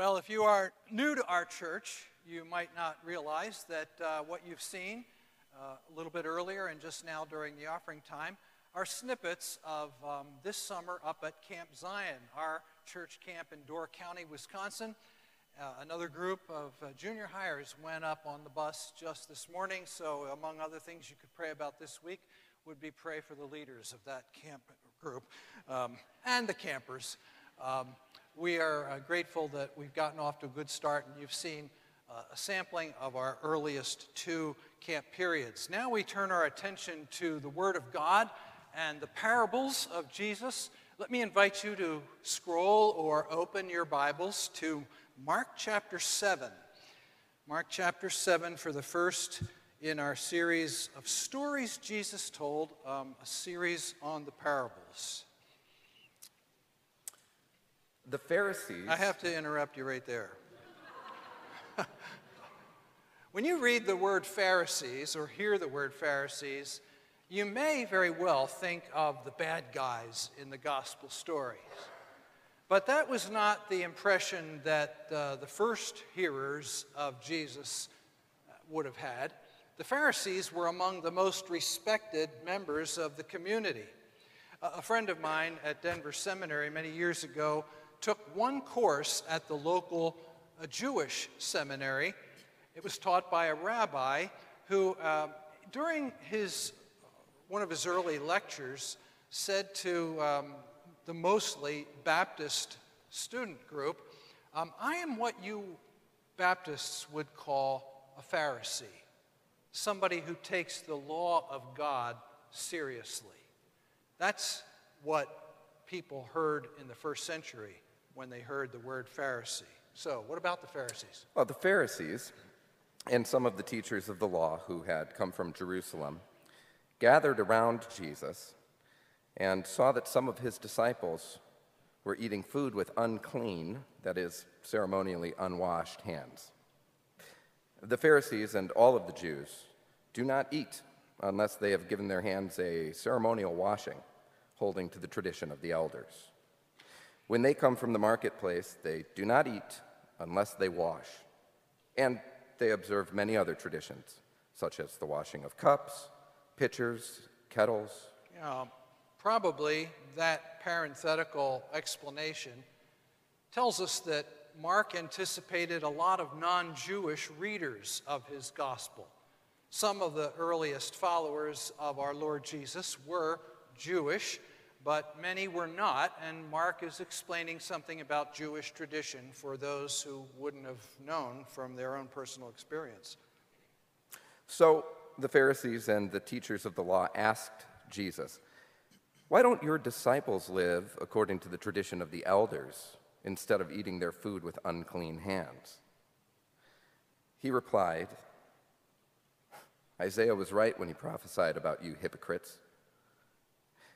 Well, if you are new to our church, you might not realize that uh, what you've seen uh, a little bit earlier and just now during the offering time are snippets of um, this summer up at Camp Zion, our church camp in Door County, Wisconsin. Uh, another group of uh, junior hires went up on the bus just this morning, so among other things you could pray about this week would be pray for the leaders of that camp group um, and the campers. Um, we are uh, grateful that we've gotten off to a good start, and you've seen uh, a sampling of our earliest two camp periods. Now we turn our attention to the Word of God and the parables of Jesus. Let me invite you to scroll or open your Bibles to Mark chapter 7. Mark chapter 7 for the first in our series of stories Jesus told, um, a series on the parables. The Pharisees. I have to interrupt you right there. when you read the word Pharisees or hear the word Pharisees, you may very well think of the bad guys in the gospel stories. But that was not the impression that uh, the first hearers of Jesus uh, would have had. The Pharisees were among the most respected members of the community. A friend of mine at Denver Seminary many years ago took one course at the local uh, Jewish seminary. It was taught by a rabbi who, uh, during his one of his early lectures, said to um, the mostly Baptist student group, um, I am what you Baptists would call a Pharisee, somebody who takes the law of God seriously. That's what people heard in the first century when they heard the word Pharisee. So, what about the Pharisees? Well, the Pharisees and some of the teachers of the law who had come from Jerusalem gathered around Jesus and saw that some of his disciples were eating food with unclean, that is, ceremonially unwashed hands. The Pharisees and all of the Jews do not eat unless they have given their hands a ceremonial washing, holding to the tradition of the elders. When they come from the marketplace, they do not eat unless they wash. And they observe many other traditions, such as the washing of cups, pitchers, kettles? Yeah, probably that parenthetical explanation tells us that Mark anticipated a lot of non Jewish readers of his gospel. Some of the earliest followers of our Lord Jesus were Jewish, but many were not, and Mark is explaining something about Jewish tradition for those who wouldn't have known from their own personal experience. So, the Pharisees and the teachers of the law asked Jesus, Why don't your disciples live according to the tradition of the elders instead of eating their food with unclean hands? He replied, Isaiah was right when he prophesied about you hypocrites.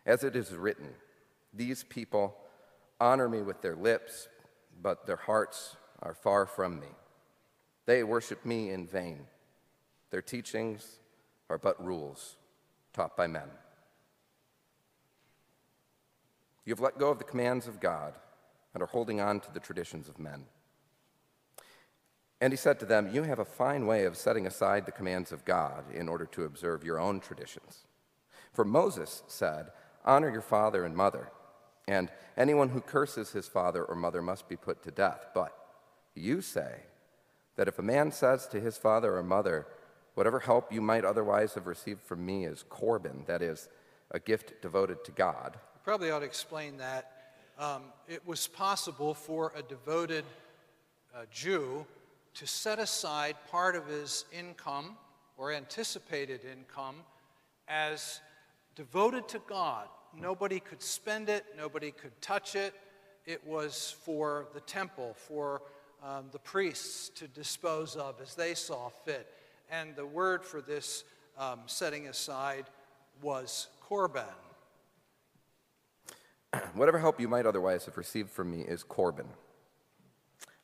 As it is written, these people honor me with their lips, but their hearts are far from me. They worship me in vain. Their teachings are but rules taught by men. You have let go of the commands of God and are holding on to the traditions of men. And he said to them, You have a fine way of setting aside the commands of God in order to observe your own traditions. For Moses said, Honor your father and mother, and anyone who curses his father or mother must be put to death. But you say that if a man says to his father or mother, Whatever help you might otherwise have received from me is Corban, that is, a gift devoted to God. Probably ought to explain that. Um, it was possible for a devoted uh, Jew to set aside part of his income or anticipated income as devoted to God. Nobody could spend it, nobody could touch it. It was for the temple, for um, the priests to dispose of as they saw fit. And the word for this um, setting aside was Corban. Whatever help you might otherwise have received from me is Corban.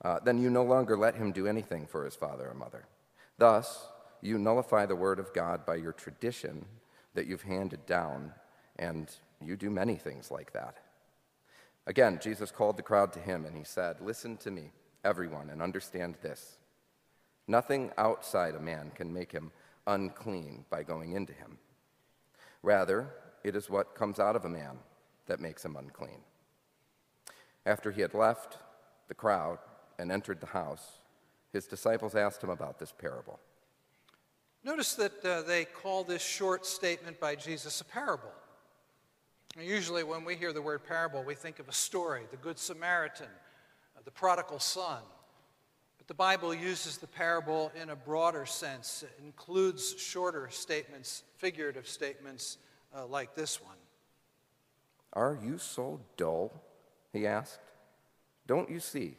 Uh, then you no longer let him do anything for his father or mother. Thus, you nullify the word of God by your tradition that you've handed down, and you do many things like that. Again, Jesus called the crowd to him and he said, Listen to me. everyone, and understand this nothing outside a man can make him unclean by going into him. Rather, it is what comes out of a man that makes him unclean. After he had left the crowd and entered the house, his disciples asked him about this parable. Notice that uh, they call this short statement by Jesus a parable. Usually, when we hear the word parable, we think of a story the Good Samaritan, uh, the prodigal son. But the Bible uses the parable in a broader sense, it includes shorter statements, figurative statements uh, like this one. Are you so dull? He asked. Don't you see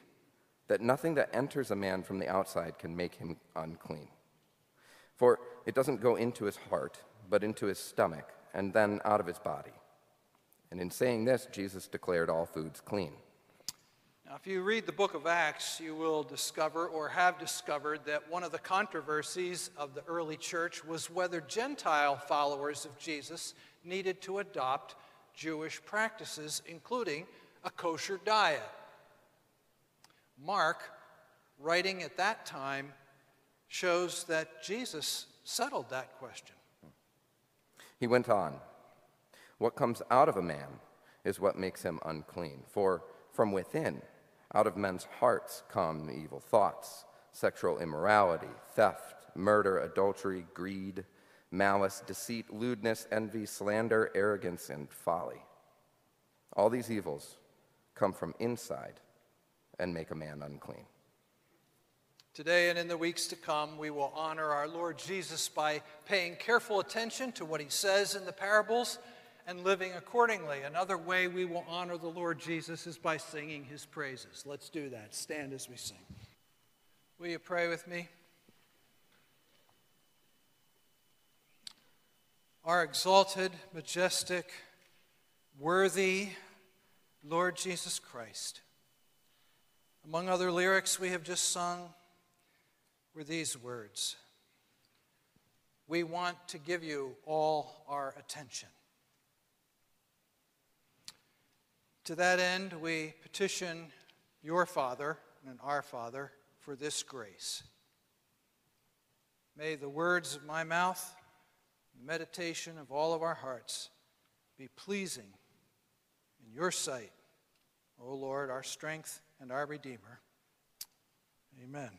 that nothing that enters a man from the outside can make him unclean? For it doesn't go into his heart, but into his stomach, and then out of his body. And in saying this, Jesus declared all foods clean. Now, if you read the book of Acts, you will discover or have discovered that one of the controversies of the early church was whether Gentile followers of Jesus needed to adopt Jewish practices, including a kosher diet. Mark, writing at that time, shows that Jesus settled that question. He went on What comes out of a man is what makes him unclean. For from within, out of men's hearts, come evil thoughts, sexual immorality, theft, murder, adultery, greed malice, deceit, lewdness, envy, slander, arrogance, and folly. All these evils come from inside and make a man unclean. Today and in the weeks to come, we will honor our Lord Jesus by paying careful attention to what he says in the parables and living accordingly. Another way we will honor the Lord Jesus is by singing his praises. Let's do that. Stand as we sing. Will you pray with me? our exalted, majestic, worthy Lord Jesus Christ. Among other lyrics we have just sung were these words We want to give you all our attention. To that end, we petition your Father and our Father for this grace. May the words of my mouth the meditation of all of our hearts be pleasing in your sight, O Lord, our strength and our Redeemer. Amen.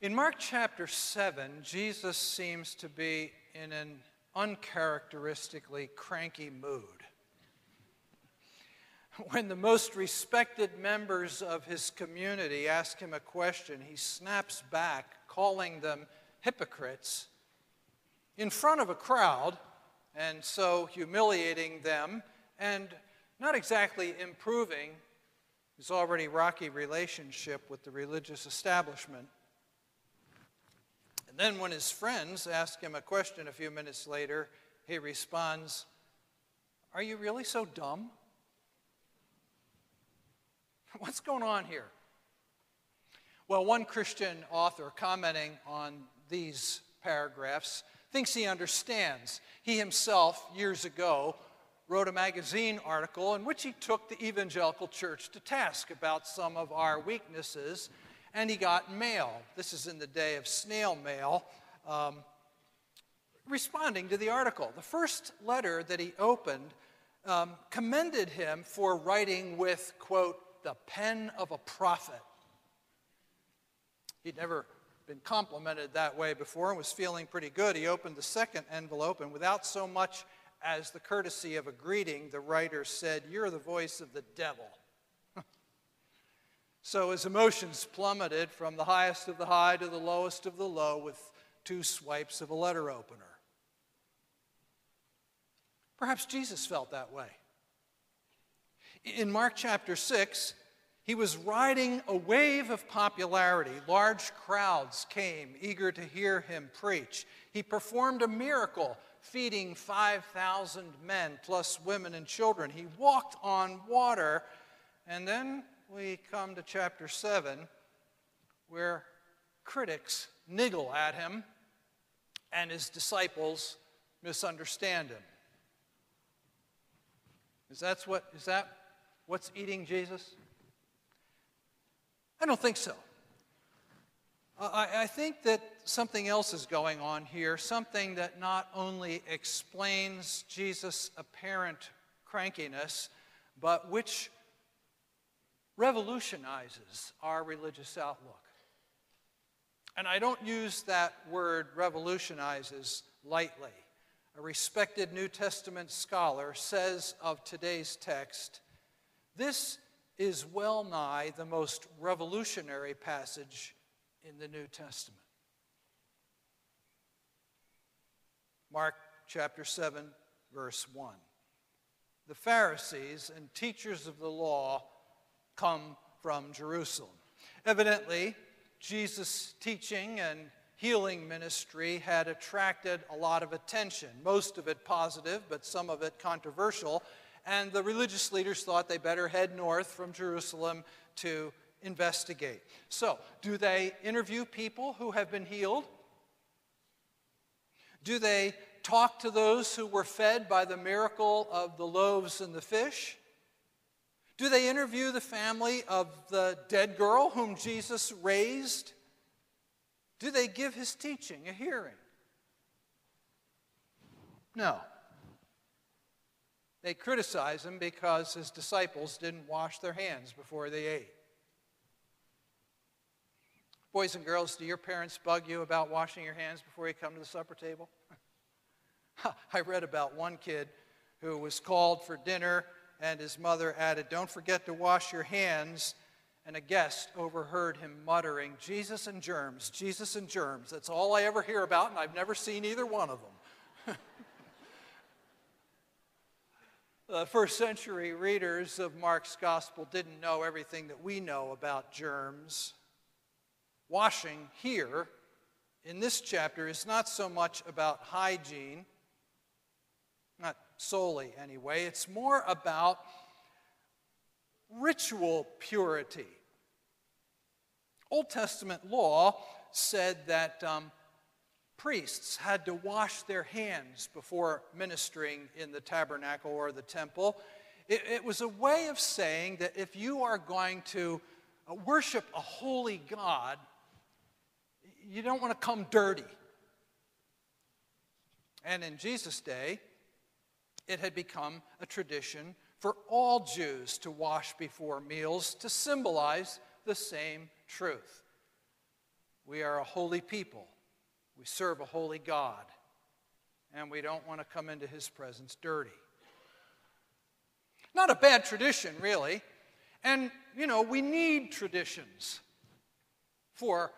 In Mark chapter 7, Jesus seems to be in an uncharacteristically cranky mood. When the most respected members of his community ask him a question, he snaps back calling them hypocrites in front of a crowd, and so humiliating them and not exactly improving his already rocky relationship with the religious establishment. And then, when his friends ask him a question a few minutes later, he responds, Are you really so dumb? What's going on here? Well, one Christian author commenting on these paragraphs thinks he understands. He himself, years ago, wrote a magazine article in which he took the evangelical church to task about some of our weaknesses, and he got mail. This is in the day of snail mail. Um, responding to the article. The first letter that he opened um, commended him for writing with, quote, the pen of a prophet. He'd never been complimented that way before and was feeling pretty good. He opened the second envelope, and without so much as the courtesy of a greeting, the writer said, You're the voice of the devil. So his emotions plummeted from the highest of the high to the lowest of the low with two swipes of a letter opener. Perhaps Jesus felt that way. In Mark chapter 6, he was riding a wave of popularity. Large crowds came eager to hear him preach. He performed a miracle, feeding 5,000 men, plus women and children. He walked on water. And then we come to chapter 7, where critics niggle at him and his disciples misunderstand him. Is, that what, is that what's eating Jesus? I don't think so. I, I think that something else is going on here, something that not only explains Jesus' apparent crankiness, but which revolutionizes our religious outlook. And I don't use that word revolutionizes lightly. A respected New Testament scholar says of today's text this is well nigh the most revolutionary passage in the New Testament. Mark chapter 7, verse 1. The Pharisees and teachers of the law come from Jerusalem. Evidently, Jesus' teaching and healing ministry had attracted a lot of attention, most of it positive, but some of it controversial. And the religious leaders thought they better head north from Jerusalem to investigate. So, do they interview people who have been healed? Do they talk to those who were fed by the miracle of the loaves and the fish? Do they interview the family of the dead girl whom Jesus raised? Do they give his teaching a hearing? No. They criticize him because his disciples didn't wash their hands before they ate. Boys and girls, do your parents bug you about washing your hands before you come to the supper table? I read about one kid who was called for dinner, and his mother added, Don't forget to wash your hands. And a guest overheard him muttering, Jesus and germs, Jesus and germs. That's all I ever hear about, and I've never seen either one of them. the first century readers of Mark's gospel didn't know everything that we know about germs. Washing here in this chapter is not so much about hygiene not solely anyway. It's more about ritual purity. Old Testament law said that um, priests had to wash their hands before ministering in the tabernacle or the temple. It, it was a way of saying that if you are going to uh, worship a holy God, you don't want to come dirty. And in Jesus' day, it had become a tradition for all Jews to wash before meals to symbolize the same truth. We are a holy people, we serve a holy God, and we don't want to come into his presence dirty. Not a bad tradition, really. And, you know, we need traditions for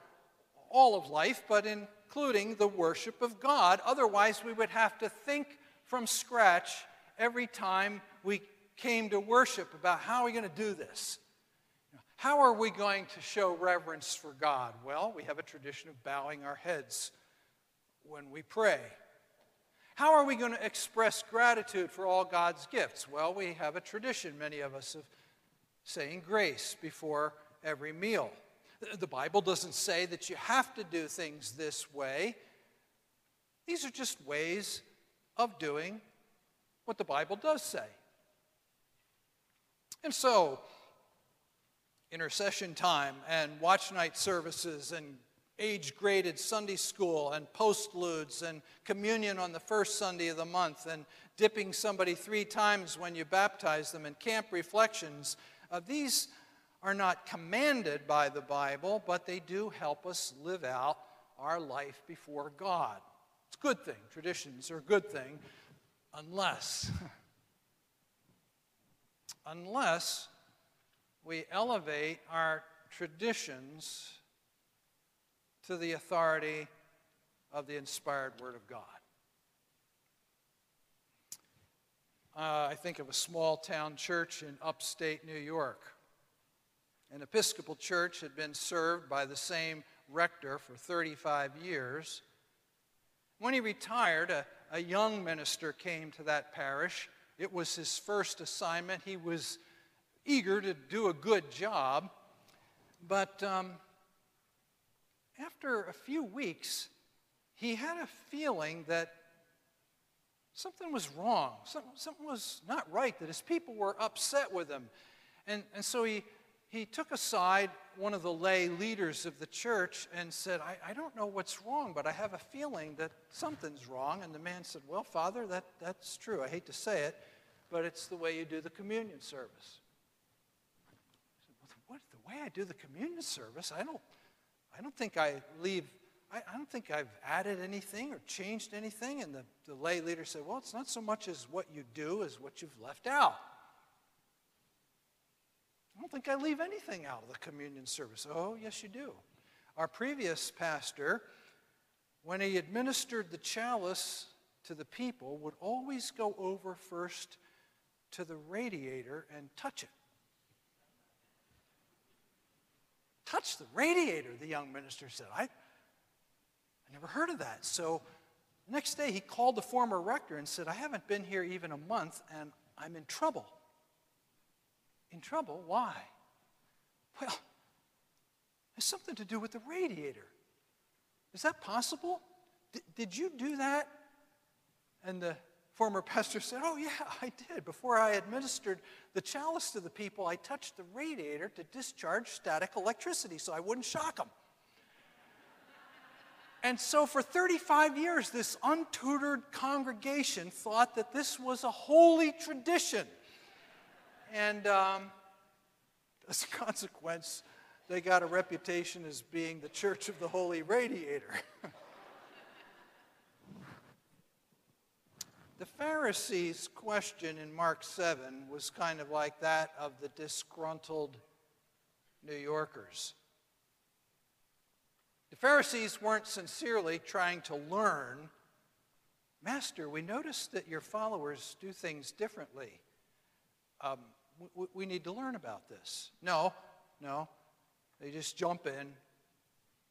all of life, but including the worship of God. Otherwise, we would have to think from scratch every time we came to worship about how are we going to do this? How are we going to show reverence for God? Well, we have a tradition of bowing our heads when we pray. How are we going to express gratitude for all God's gifts? Well, we have a tradition, many of us, of saying grace before every meal. The Bible doesn't say that you have to do things this way. These are just ways of doing what the Bible does say. And so, intercession time and watch night services and age graded Sunday school and postludes and communion on the first Sunday of the month and dipping somebody three times when you baptize them and camp reflections. Uh, these are not commanded by the Bible, but they do help us live out our life before God. It's a good thing. Traditions are a good thing, unless, unless we elevate our traditions to the authority of the inspired Word of God. Uh, I think of a small town church in upstate New York. An Episcopal church had been served by the same rector for 35 years. When he retired, a, a young minister came to that parish. It was his first assignment. He was eager to do a good job. But um, after a few weeks, he had a feeling that something was wrong, something, something was not right, that his people were upset with him. And, and so he, he took aside one of the lay leaders of the church and said, I, I don't know what's wrong, but I have a feeling that something's wrong. And the man said, Well, Father, that, that's true. I hate to say it, but it's the way you do the communion service. I said, well, what, the way I do the communion service? I don't, I don't think I leave, I, I don't think I've added anything or changed anything. And the, the lay leader said, Well, it's not so much as what you do as what you've left out. I don't think I leave anything out of the communion service. Oh, yes, you do. Our previous pastor, when he administered the chalice to the people, would always go over first to the radiator and touch it. Touch the radiator, the young minister said. I, I never heard of that. So the next day he called the former rector and said, I haven't been here even a month and I'm in trouble. In trouble? Why? Well, it's something to do with the radiator. Is that possible? D- did you do that? And the former pastor said, Oh, yeah, I did. Before I administered the chalice to the people, I touched the radiator to discharge static electricity so I wouldn't shock them. And so, for 35 years, this untutored congregation thought that this was a holy tradition. And um, as a consequence, they got a reputation as being the Church of the Holy Radiator. the Pharisees' question in Mark 7 was kind of like that of the disgruntled New Yorkers. The Pharisees weren't sincerely trying to learn. Master, we notice that your followers do things differently. Um, we, we need to learn about this. No, no. They just jump in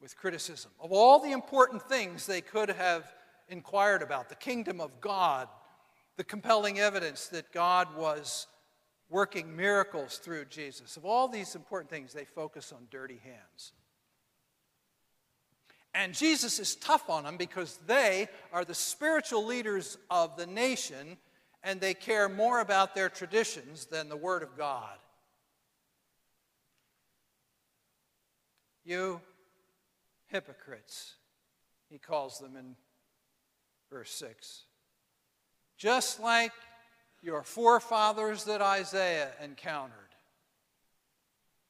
with criticism. Of all the important things they could have inquired about, the kingdom of God, the compelling evidence that God was working miracles through Jesus, of all these important things, they focus on dirty hands. And Jesus is tough on them because they are the spiritual leaders of the nation and they care more about their traditions than the Word of God. You hypocrites, he calls them in verse 6. Just like your forefathers that Isaiah encountered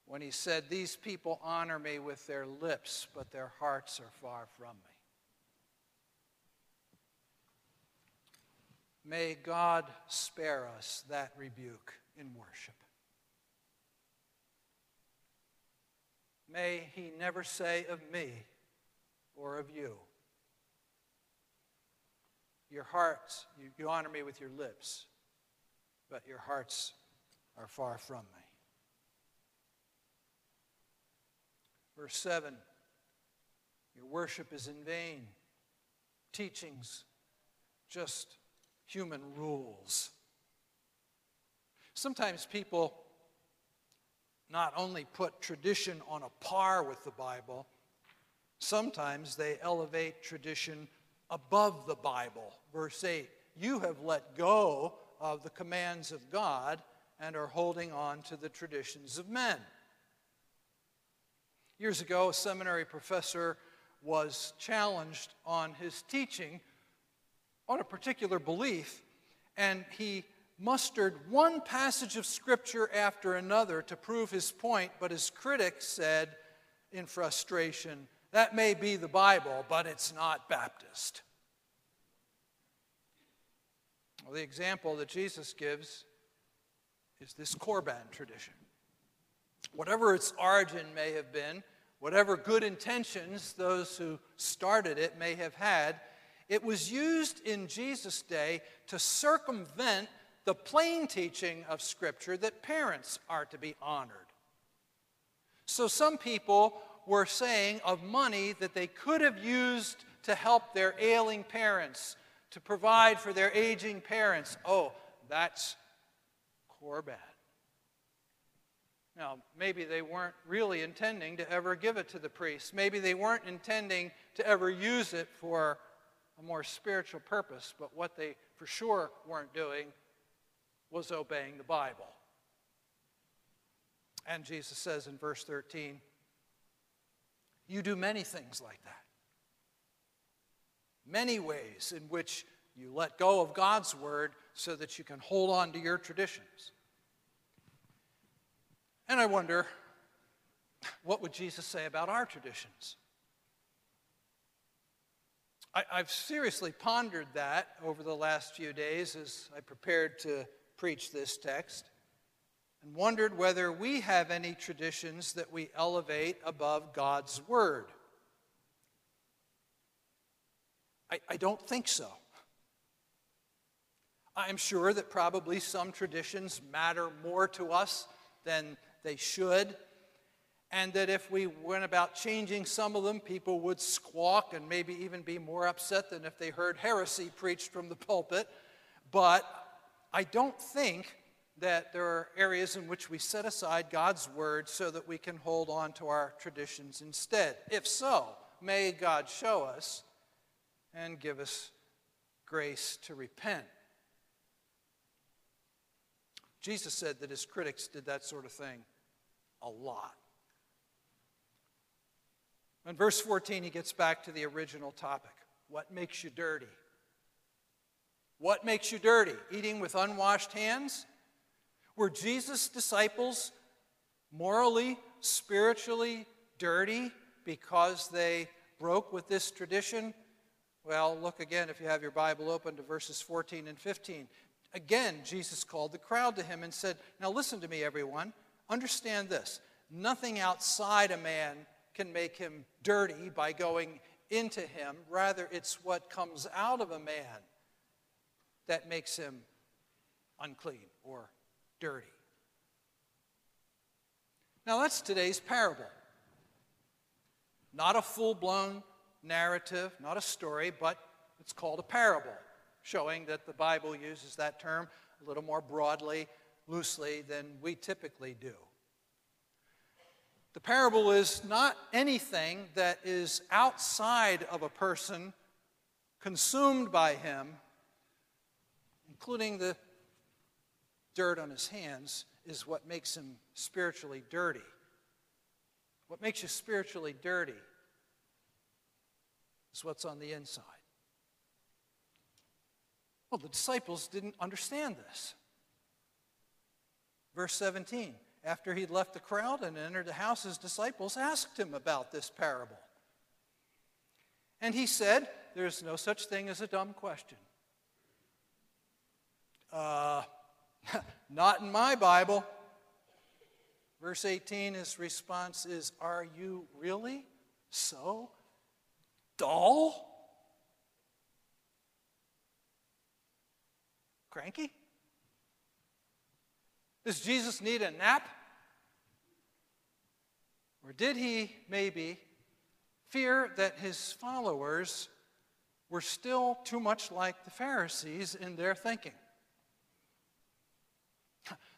when he said, These people honor me with their lips, but their hearts are far from me. May God spare us that rebuke in worship. May He never say of me or of you, Your hearts, you, you honor me with your lips, but your hearts are far from me. Verse 7 Your worship is in vain, teachings just human rules. Sometimes people not only put tradition on a par with the Bible, sometimes they elevate tradition above the Bible. Verse 8 You have let go of the commands of God and are holding on to the traditions of men. Years ago, a seminary professor was challenged on his teaching on a particular belief, and he mustered one passage of Scripture after another to prove his point, but his critics said in frustration, That may be the Bible, but it's not Baptist. Well, the example that Jesus gives is this Corban tradition. Whatever its origin may have been, whatever good intentions those who started it may have had, it was used in Jesus' day to circumvent the plain teaching of Scripture that parents are to be honored. So some people were saying of money that they could have used to help their ailing parents, to provide for their aging parents, oh, that's Corban. Now, maybe they weren't really intending to ever give it to the priest. Maybe they weren't intending to ever use it for a more spiritual purpose, but what they for sure weren't doing was obeying the Bible. And Jesus says in verse 13, You do many things like that. Many ways in which you let go of God's word so that you can hold on to your traditions. And I wonder, what would Jesus say about our traditions? I, have seriously pondered that over the last few days as I prepared to preach this text and wondered whether we have any traditions that we elevate above God's Word. I, I don't think so. I'm sure that probably some traditions matter more to us than they should, and that if we went about changing some of them, people would squawk and maybe even be more upset than if they heard heresy preached from the pulpit. But I don't think that there are areas in which we set aside God's word so that we can hold on to our traditions instead. If so, may God show us and give us grace to repent. Jesus said that his critics did that sort of thing a lot. In verse 14, he gets back to the original topic what makes you dirty? What makes you dirty? Eating with unwashed hands? Were Jesus' disciples morally, spiritually dirty because they broke with this tradition? Well, look again if you have your Bible open to verses 14 and 15. Again, Jesus called the crowd to him and said, Now listen to me, everyone. Understand this. Nothing outside a man can make him dirty by going into him. Rather, it's what comes out of a man that makes him unclean or dirty. Now, that's today's parable. Not a full blown narrative, not a story, but it's called a parable, showing that the Bible uses that term a little more broadly, loosely than we typically do. The parable is not anything that is outside of a person consumed by him, including the dirt on his hands, is what makes him spiritually dirty. What makes you spiritually dirty is what's on the inside. Well, the disciples didn't understand this. Verse 17 after he'd left the crowd and entered the house, his disciples asked him about this parable. And he said, There's no such thing as a dumb question. Uh, not in my Bible. Verse 18, his response is, Are you really so dull? Cranky? Does Jesus need a nap? Or did he maybe fear that his followers were still too much like the Pharisees in their thinking?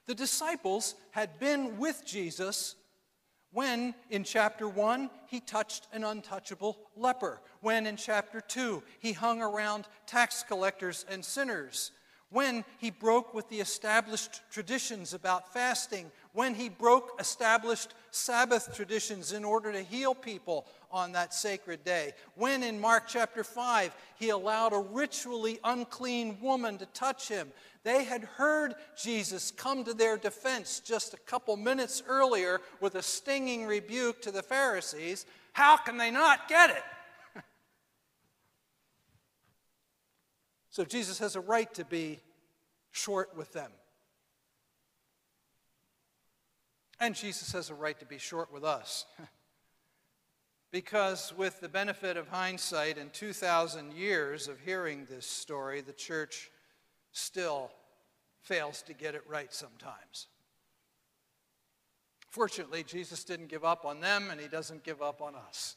The disciples had been with Jesus when, in chapter 1, he touched an untouchable leper. When, in chapter 2, he hung around tax collectors and sinners when he broke with the established traditions about fasting, when he broke established Sabbath traditions in order to heal people on that sacred day, when in Mark chapter 5 he allowed a ritually unclean woman to touch him. They had heard Jesus come to their defense just a couple minutes earlier with a stinging rebuke to the Pharisees. How can they not get it? So Jesus has a right to be short with them. And Jesus has a right to be short with us. because, with the benefit of hindsight and 2,000 years of hearing this story, the church still fails to get it right sometimes. Fortunately, Jesus didn't give up on them, and he doesn't give up on us.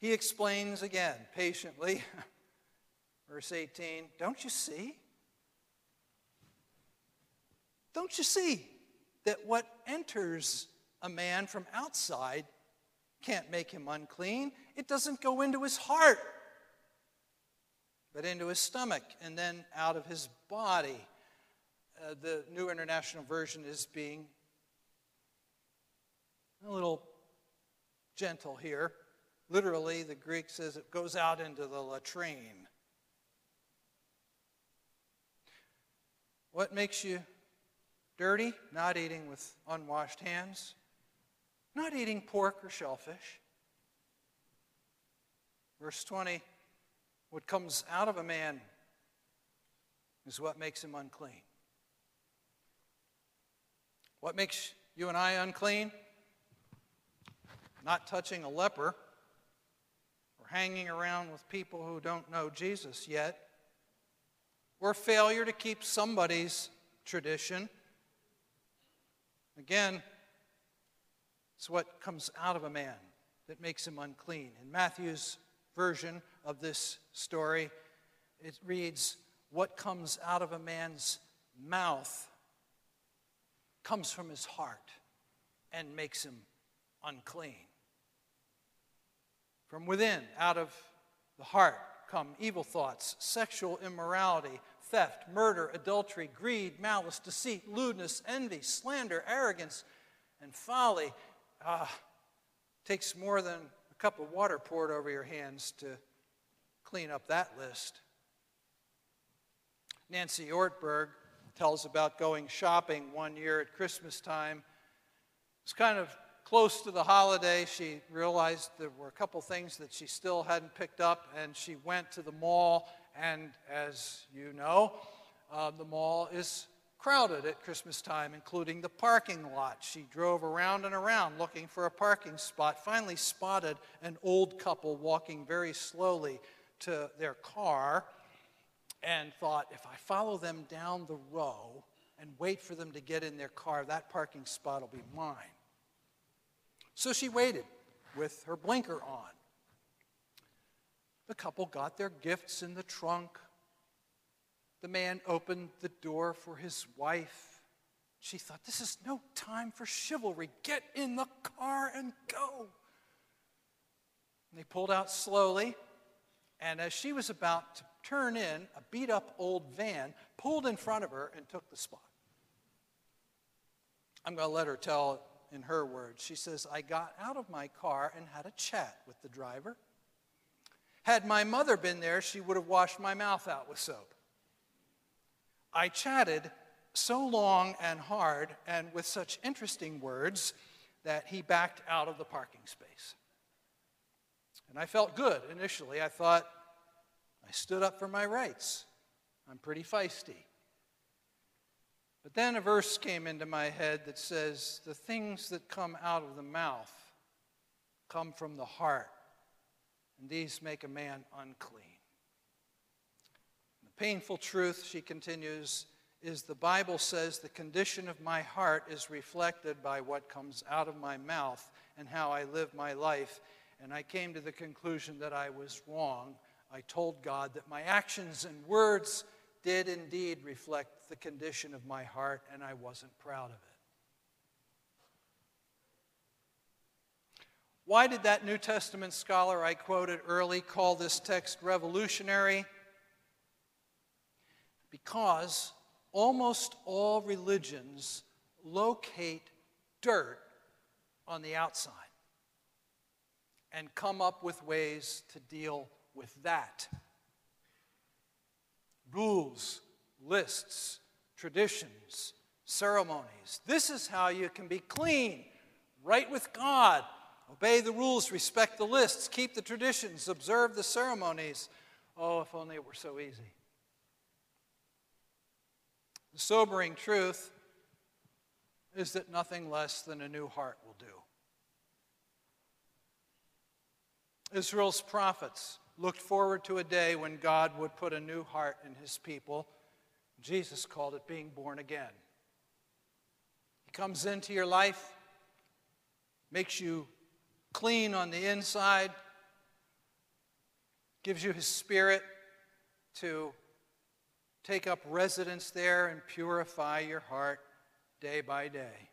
He explains again, patiently. Verse 18, don't you see? Don't you see that what enters a man from outside can't make him unclean? It doesn't go into his heart, but into his stomach and then out of his body. Uh, the New International Version is being A little gentle here. Literally, the Greek says it goes out into the latrine. What makes you dirty? Not eating with unwashed hands, not eating pork or shellfish. Verse 20 What comes out of a man is what makes him unclean. What makes you and I unclean? Not touching a leper or hanging around with people who don't know Jesus yet, or failure to keep somebody's tradition. Again, it's what comes out of a man that makes him unclean. In Matthew's version of this story, it reads, What comes out of a man's mouth comes from his heart and makes him unclean. From within, out of the heart, come evil thoughts, sexual immorality, theft, murder, adultery, greed, malice, deceit, lewdness, envy, slander, arrogance, and folly. Ah, takes more than a cup of water poured over your hands to clean up that list. Nancy Ortberg tells about going shopping one year at Christmas time. It's kind of close to the holiday. She realized there were a couple things that she still hadn't picked up, and she went to the mall. And as you know, uh, the mall is crowded at Christmas time, including the parking lot. She drove around and around looking for a parking spot, finally spotted an old couple walking very slowly to their car and thought, if I follow them down the row and wait for them to get in their car, that parking spot will be mine. So she waited with her blinker on. The couple got their gifts in the trunk. The man opened the door for his wife. She thought, This is no time for chivalry. Get in the car and go. And they pulled out slowly, and as she was about to turn in, a beat up old van pulled in front of her and took the spot. I'm going to let her tell in her words. She says, I got out of my car and had a chat with the driver. Had my mother been there, she would have washed my mouth out with soap. I chatted so long and hard and with such interesting words that he backed out of the parking space. And I felt good initially. I thought, I stood up for my rights. I'm pretty feisty. But then a verse came into my head that says, The things that come out of the mouth come from the heart, and these make a man unclean. The painful truth, she continues, is the Bible says the condition of my heart is reflected by what comes out of my mouth and how I live my life. And I came to the conclusion that I was wrong I told God that my actions and words did indeed reflect the condition of my heart, and I wasn't proud of it. Why did that New Testament scholar I quoted early call this text revolutionary? Because almost all religions locate dirt on the outside and come up with ways to deal with that. Rules, lists, traditions, ceremonies. This is how you can be clean, right with God. Obey the rules, respect the lists, keep the traditions, observe the ceremonies. Oh, if only it were so easy. The sobering truth is that nothing less than a new heart will do. Israel's prophets looked forward to a day when God would put a new heart in his people. Jesus called it being born again. He comes into your life, makes you clean on the inside, gives you his spirit to take up residence there and purify your heart day by day.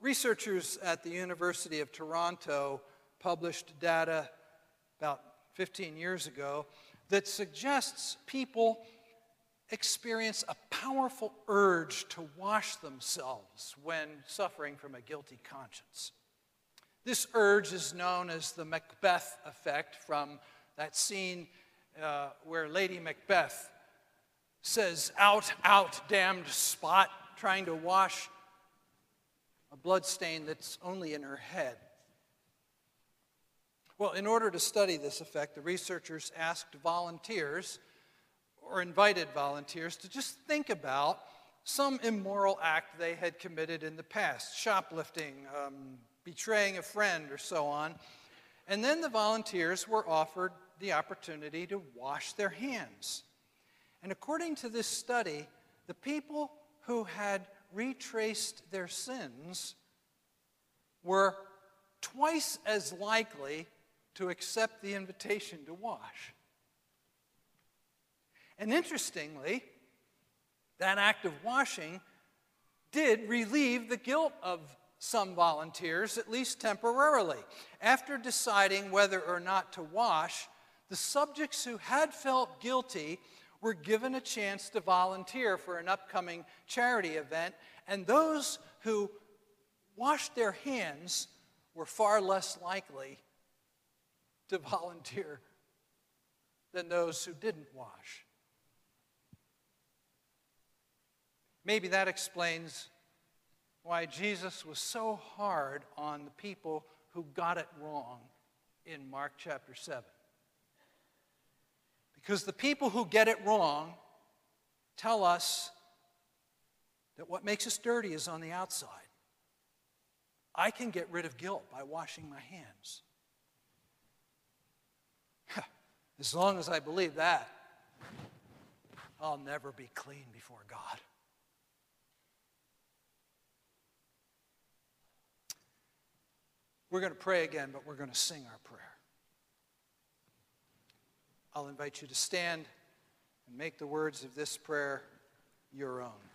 Researchers at the University of Toronto published data about 15 years ago that suggests people experience a powerful urge to wash themselves when suffering from a guilty conscience. This urge is known as the Macbeth effect from that scene uh, where Lady Macbeth says, Out, out, damned spot, trying to wash a blood stain that's only in her head. Well, in order to study this effect, the researchers asked volunteers or invited volunteers to just think about some immoral act they had committed in the past shoplifting, um, betraying a friend, or so on. And then the volunteers were offered the opportunity to wash their hands. And according to this study, the people who had retraced their sins were twice as likely to accept the invitation to wash. And interestingly, that act of washing did relieve the guilt of some volunteers, at least temporarily. After deciding whether or not to wash, the subjects who had felt guilty were given a chance to volunteer for an upcoming charity event, and those who washed their hands were far less likely to volunteer than those who didn't wash. Maybe that explains why Jesus was so hard on the people who got it wrong in Mark chapter 7. Because the people who get it wrong tell us that what makes us dirty is on the outside. I can get rid of guilt by washing my hands. As long as I believe that, I'll never be clean before God. We're going to pray again, but we're going to sing our prayer. I'll invite you to stand and make the words of this prayer your own.